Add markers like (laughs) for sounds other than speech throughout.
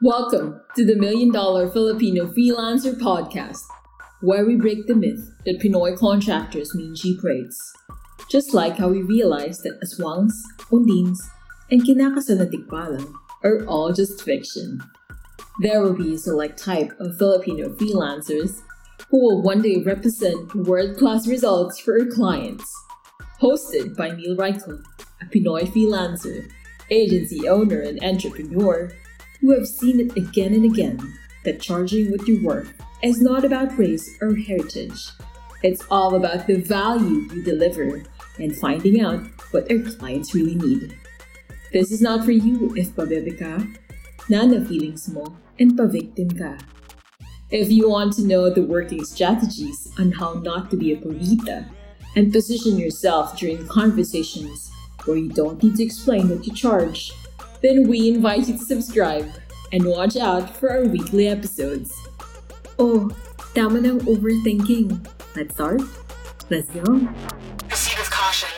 Welcome to the Million Dollar Filipino Freelancer Podcast, where we break the myth that Pinoy contractors mean cheap rates. Just like how we realized that aswangs, undins, and kinakasal na tikbalang are all just fiction. There will be a select type of Filipino freelancers who will one day represent world-class results for our clients. Hosted by Neil Reichel, a Pinoy freelancer, agency owner, and entrepreneur who have seen it again and again that charging with your worth is not about race or heritage. It's all about the value you deliver and finding out what our clients really need. This is not for you if pabebe ka, nana feelings mo, and pavictim ka. If you want to know the working strategies on how not to be a purita and position yourself during conversations where you don't need to explain what you charge, then we invite you to subscribe and watch out for our weekly episodes. Oh, tama ng overthinking. Let's start? Let's go! Proceed with caution.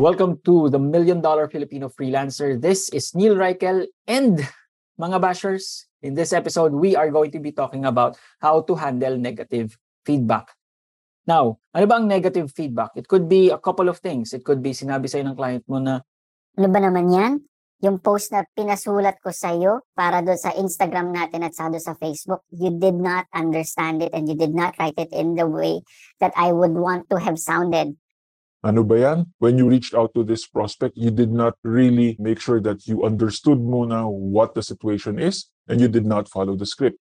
Welcome to the Million Dollar Filipino Freelancer. This is Neil Reichel and mga bashers. In this episode, we are going to be talking about how to handle negative feedback. Now, ano ba ang negative feedback? It could be a couple of things. It could be sinabi sa'yo ng client mo na, Ano ba naman yan? Yung post na pinasulat ko sa iyo para doon sa Instagram natin at sa doon sa Facebook, you did not understand it and you did not write it in the way that I would want to have sounded. Ano ba yan? When you reached out to this prospect, you did not really make sure that you understood muna what the situation is and you did not follow the script.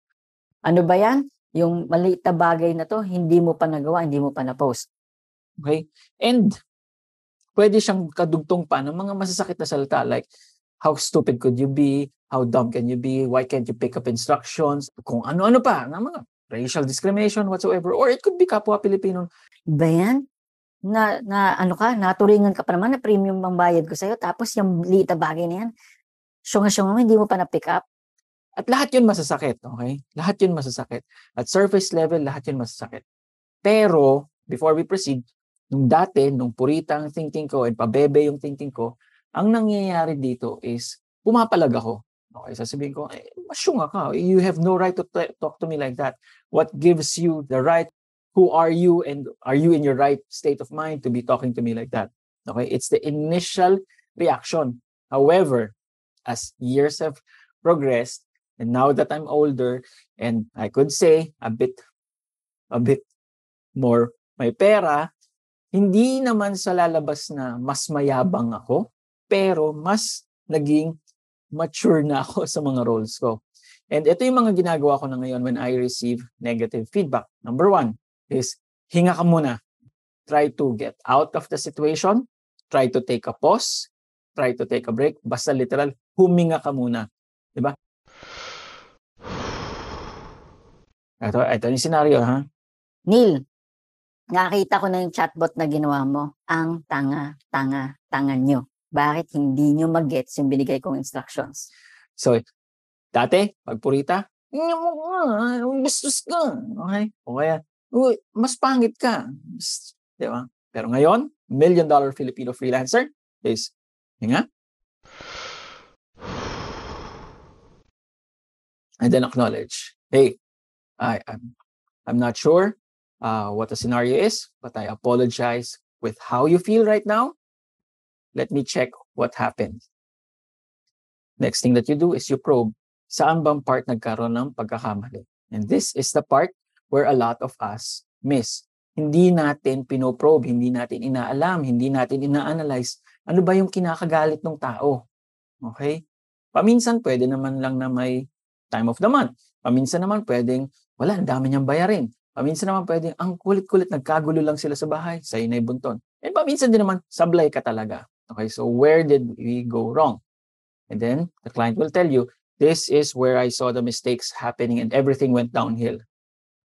ano ba yan? Yung maliit na bagay na to, hindi mo pa nagawa, hindi mo pa na-post. okay? And pwede siyang kadugtong pa ng mga masasakit na salita like, how stupid could you be? How dumb can you be? Why can't you pick up instructions? Kung ano-ano pa, ng mga racial discrimination whatsoever. Or it could be kapwa Pilipino Ba yan? Na, na ano ka, naturingan ka pa naman na premium ang bayad ko sa'yo, tapos yung liit na bagay na yan, syunga-syunga mo, hindi mo pa na-pick up. At lahat yun masasakit, okay? Lahat yun masasakit. At surface level, lahat yun masasakit. Pero, before we proceed, nung dati, nung purita ang thinking ko and pabebe yung thinking ko, ang nangyayari dito is, pumapalag ako. Okay, sasabihin ko, eh, masyunga ka. You have no right to t- talk to me like that. What gives you the right? Who are you? And are you in your right state of mind to be talking to me like that? Okay, it's the initial reaction. However, as years have progressed, and now that I'm older, and I could say a bit, a bit more may pera, hindi naman sa lalabas na mas mayabang ako, pero mas naging mature na ako (laughs) sa mga roles ko. And ito yung mga ginagawa ko na ngayon when I receive negative feedback. Number one is, hinga ka muna. Try to get out of the situation. Try to take a pause. Try to take a break. Basta literal, huminga ka muna. Di ba? Ito, ito yung scenario, ha? Neil, nakita ko na yung chatbot na ginawa mo. Ang tanga, tanga, tanga nyo. Bakit hindi nyo mag-gets yung binigay kong instructions? So, dati, pag purita, "Tingnan mo nga, bastos ka. Okay? O kaya, "Uy, mas pangit ka. Di ba? Pero ngayon, million dollar Filipino freelancer is, hinga. And then acknowledge, hey, I, I'm, I'm not sure uh, what the scenario is, but I apologize with how you feel right now. Let me check what happened. Next thing that you do is you probe saan bang part nagkaroon ng pagkakamali. And this is the part where a lot of us miss. Hindi natin pinoprobe, hindi natin inaalam, hindi natin ina-analyze ano ba yung kinakagalit ng tao. Okay? Paminsan pwede naman lang na may time of the month. Paminsan naman pwedeng wala, ang dami niyang bayarin. Paminsan naman pwedeng ang kulit-kulit, nagkagulo lang sila sa bahay, sa inay bunton. And paminsan din naman, sablay ka talaga. Okay, so where did we go wrong? And then the client will tell you, this is where I saw the mistakes happening and everything went downhill.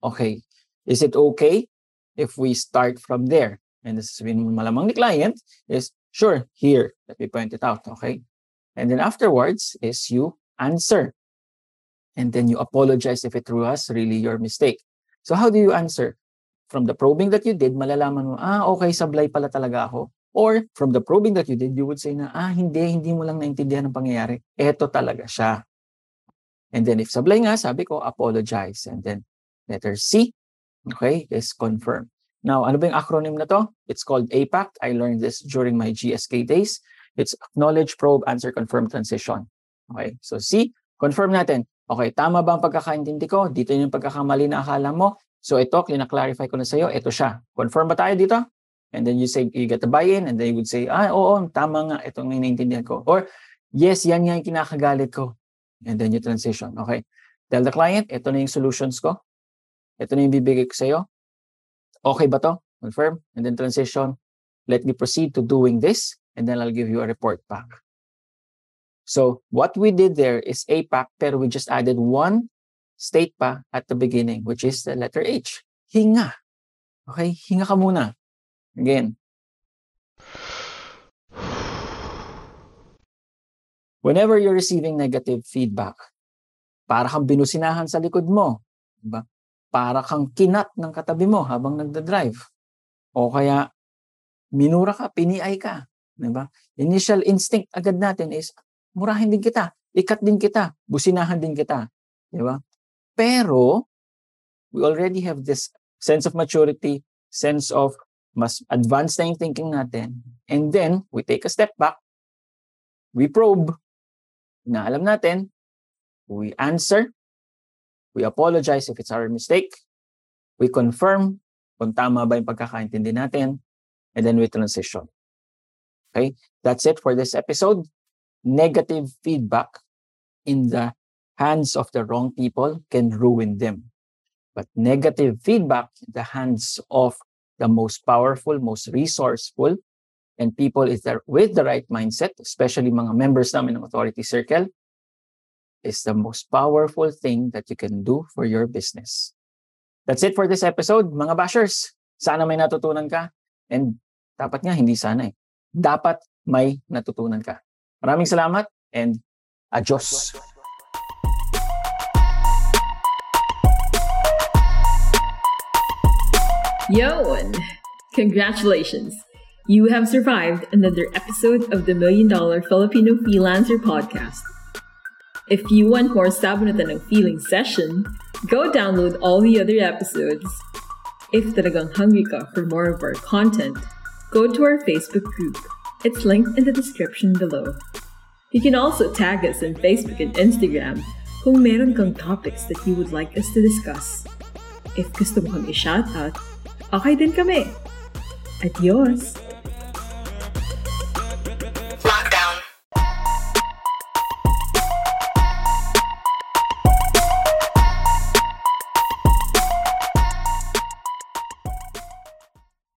Okay, is it okay if we start from there? And this is malamang ni client is, sure, here, let me point it out, okay? And then afterwards is you answer. And then you apologize if it was really your mistake. So how do you answer? from the probing that you did, malalaman mo, ah, okay, sablay pala talaga ako. Or from the probing that you did, you would say na, ah, hindi, hindi mo lang naintindihan ang pangyayari. Eto talaga siya. And then if sablay nga, sabi ko, apologize. And then letter C, okay, is confirm. Now, ano ba yung acronym na to? It's called APAC. I learned this during my GSK days. It's Acknowledge, Probe, Answer, Confirm, Transition. Okay, so C, confirm natin. Okay, tama ba ang pagkakaintindi ko? Dito yung pagkakamali na akala mo. So ito, klina-clarify ko na sa'yo, ito siya. Confirm ba tayo dito? And then you say, you get the buy-in, and then you would say, ah, oo, tama nga, ito ang naiintindihan ko. Or, yes, yan nga yung kinakagalit ko. And then you transition. Okay. Tell the client, ito na yung solutions ko. Ito na yung bibigay ko sa'yo. Okay ba to? Confirm. And then transition. Let me proceed to doing this, and then I'll give you a report back. So what we did there is APAC, pero we just added one state pa at the beginning, which is the letter H. Hinga. Okay? Hinga ka muna. Again. Whenever you're receiving negative feedback, para kang binusinahan sa likod mo. Diba? Para kang kinat ng katabi mo habang nagda-drive. O kaya, minura ka, piniay ka. Diba? Initial instinct agad natin is, murahin din kita, ikat din kita, businahan din kita. Diba? Pero, we already have this sense of maturity, sense of mas advanced na yung thinking natin. And then, we take a step back, we probe, na alam natin, we answer, we apologize if it's our mistake, we confirm kung tama ba yung pagkakaintindi natin, and then we transition. Okay? That's it for this episode. Negative feedback in the hands of the wrong people can ruin them. But negative feedback in the hands of the most powerful, most resourceful, and people is there with the right mindset, especially mga members namin ng Authority Circle, is the most powerful thing that you can do for your business. That's it for this episode, mga bashers. Sana may natutunan ka. And dapat nga, hindi sana eh. Dapat may natutunan ka. Maraming salamat and adios. Yo, and congratulations! You have survived another episode of the Million Dollar Filipino Freelancer Podcast. If you want more Sabi na Tanong Feeling session, go download all the other episodes. If talagang hungry ka for more of our content, go to our Facebook group. It's linked in the description below. You can also tag us on Facebook and Instagram kung meron kang topics that you would like us to discuss. If gusto mo kang i-shoutout, okay din kami. Adios!